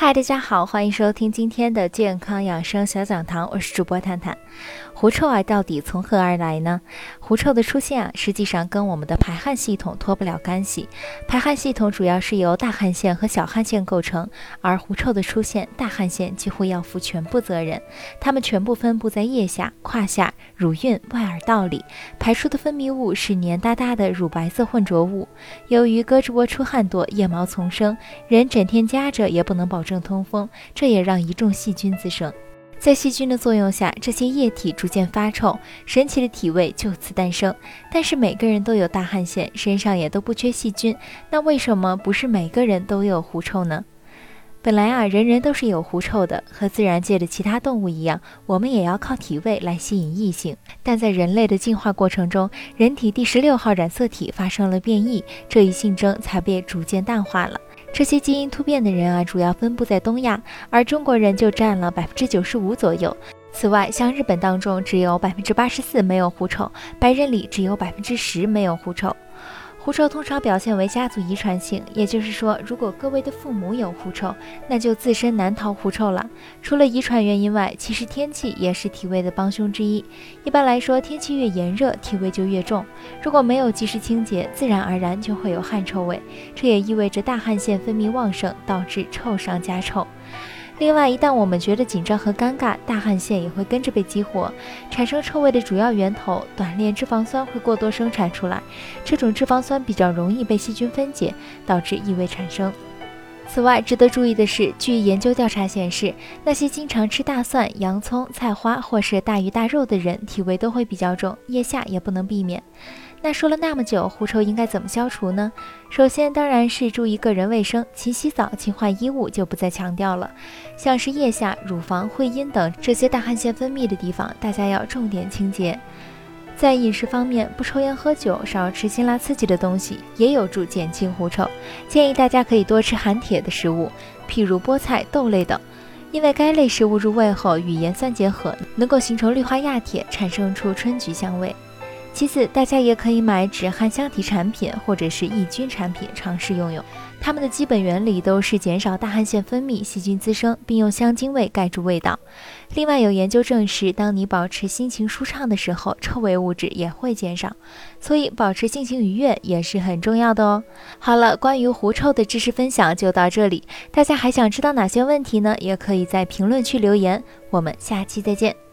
嗨，大家好，欢迎收听今天的健康养生小讲堂，我是主播探探。狐臭啊，到底从何而来呢？狐臭的出现啊，实际上跟我们的排汗系统脱不了干系。排汗系统主要是由大汗腺和小汗腺构成，而狐臭的出现，大汗腺几乎要负全部责任。它们全部分布在腋下、胯下、乳晕、外耳道里，排出的分泌物是黏哒哒的乳白色混浊物。由于胳肢窝出汗多，腋毛丛生，人整天夹着也不能保证通风，这也让一众细菌滋生。在细菌的作用下，这些液体逐渐发臭，神奇的体味就此诞生。但是每个人都有大汗腺，身上也都不缺细菌，那为什么不是每个人都有狐臭呢？本来啊，人人都是有狐臭的，和自然界的其他动物一样，我们也要靠体味来吸引异性。但在人类的进化过程中，人体第十六号染色体发生了变异，这一性征才被逐渐淡化了。这些基因突变的人啊，主要分布在东亚，而中国人就占了百分之九十五左右。此外，像日本当中只有百分之八十四没有狐臭，白人里只有百分之十没有狐臭。狐臭通常表现为家族遗传性，也就是说，如果各位的父母有狐臭，那就自身难逃狐臭了。除了遗传原因外，其实天气也是体味的帮凶之一。一般来说，天气越炎热，体味就越重。如果没有及时清洁，自然而然就会有汗臭味。这也意味着大汗腺分泌旺盛，导致臭上加臭。另外，一旦我们觉得紧张和尴尬，大汗腺也会跟着被激活，产生臭味的主要源头短链脂肪酸会过多生产出来，这种脂肪酸比较容易被细菌分解，导致异味产生。此外，值得注意的是，据研究调查显示，那些经常吃大蒜、洋葱、菜花或是大鱼大肉的人，体味都会比较重，腋下也不能避免。那说了那么久，狐臭应该怎么消除呢？首先当然是注意个人卫生，勤洗澡、勤换衣物就不再强调了。像是腋下、乳房、会阴等这些大汗腺分泌的地方，大家要重点清洁。在饮食方面，不抽烟喝酒，少吃辛辣刺激的东西，也有助减轻狐臭。建议大家可以多吃含铁的食物，譬如菠菜、豆类等，因为该类食物入胃后与盐酸结合，能够形成氯化亚铁，产生出春菊香味。其次，大家也可以买止汗香体产品或者是抑菌产品尝试用用。它们的基本原理都是减少大汗腺分泌、细菌滋生，并用香精味盖住味道。另外，有研究证实，当你保持心情舒畅的时候，臭味物质也会减少。所以，保持心情愉悦也是很重要的哦。好了，关于狐臭的知识分享就到这里。大家还想知道哪些问题呢？也可以在评论区留言。我们下期再见。